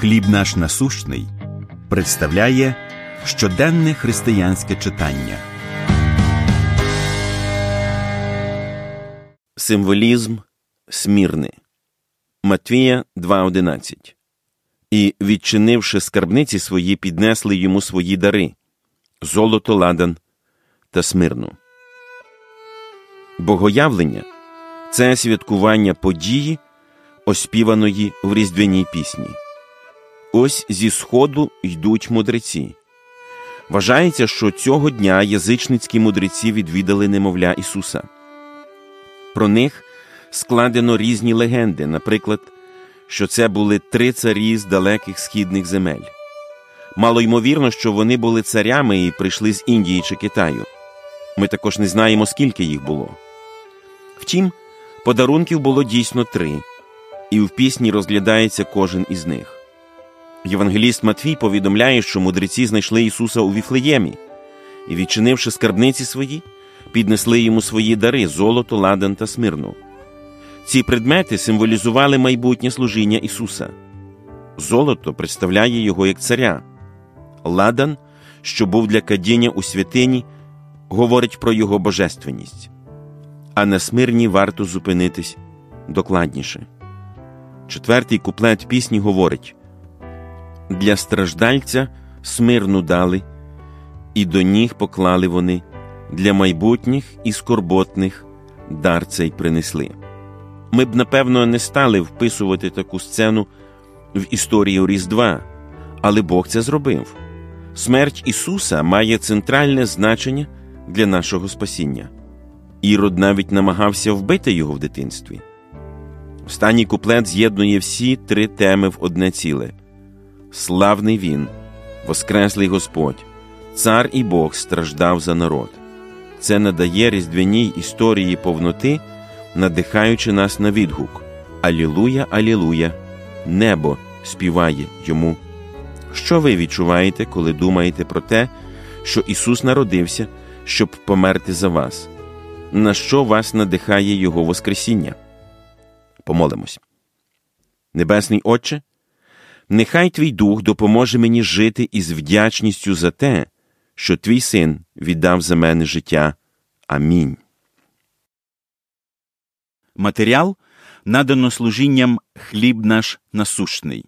Хліб наш насущний представляє щоденне християнське читання. Символізм Смірни Матвія 2.11 І, відчинивши скарбниці свої, піднесли йому свої дари золото, ладан та смирну. Богоявлення це святкування події, оспіваної в різдвяній пісні. Ось зі сходу йдуть мудреці. Вважається, що цього дня язичницькі мудреці відвідали немовля Ісуса. Про них складено різні легенди, наприклад, що це були три царі з далеких східних земель. Мало ймовірно, що вони були царями і прийшли з Індії чи Китаю. Ми також не знаємо, скільки їх було. Втім, подарунків було дійсно три, і в пісні розглядається кожен із них. Євангеліст Матвій повідомляє, що мудреці знайшли Ісуса у Віфлеємі і, відчинивши скарбниці свої, піднесли йому свої дари золото, ладан та смирну. Ці предмети символізували майбутнє служіння Ісуса. Золото представляє його як царя, ладан, що був для кадіння у святині, говорить про його божественність, а на смирні варто зупинитись докладніше. Четвертий куплет пісні говорить для страждальця смирну дали, і до ніг поклали вони, для майбутніх і скорботних дар цей принесли. Ми б, напевно, не стали вписувати таку сцену в історію Різдва, але Бог це зробив. Смерть Ісуса має центральне значення для нашого спасіння. Ірод навіть намагався вбити його в дитинстві. Останній куплет з'єднує всі три теми в одне ціле. Славний він, Воскреслий Господь, Цар і Бог страждав за народ. Це надає різдвяній історії повноти, надихаючи нас на відгук Алілуя, Алілуя, небо співає йому. Що ви відчуваєте, коли думаєте про те, що Ісус народився, щоб померти за вас? На що вас надихає Його Воскресіння? Помолимось. Небесний Отче. Нехай твій дух допоможе мені жити із вдячністю за те, що твій син віддав за мене життя. Амінь. Матеріал надано служінням Хліб наш насущний.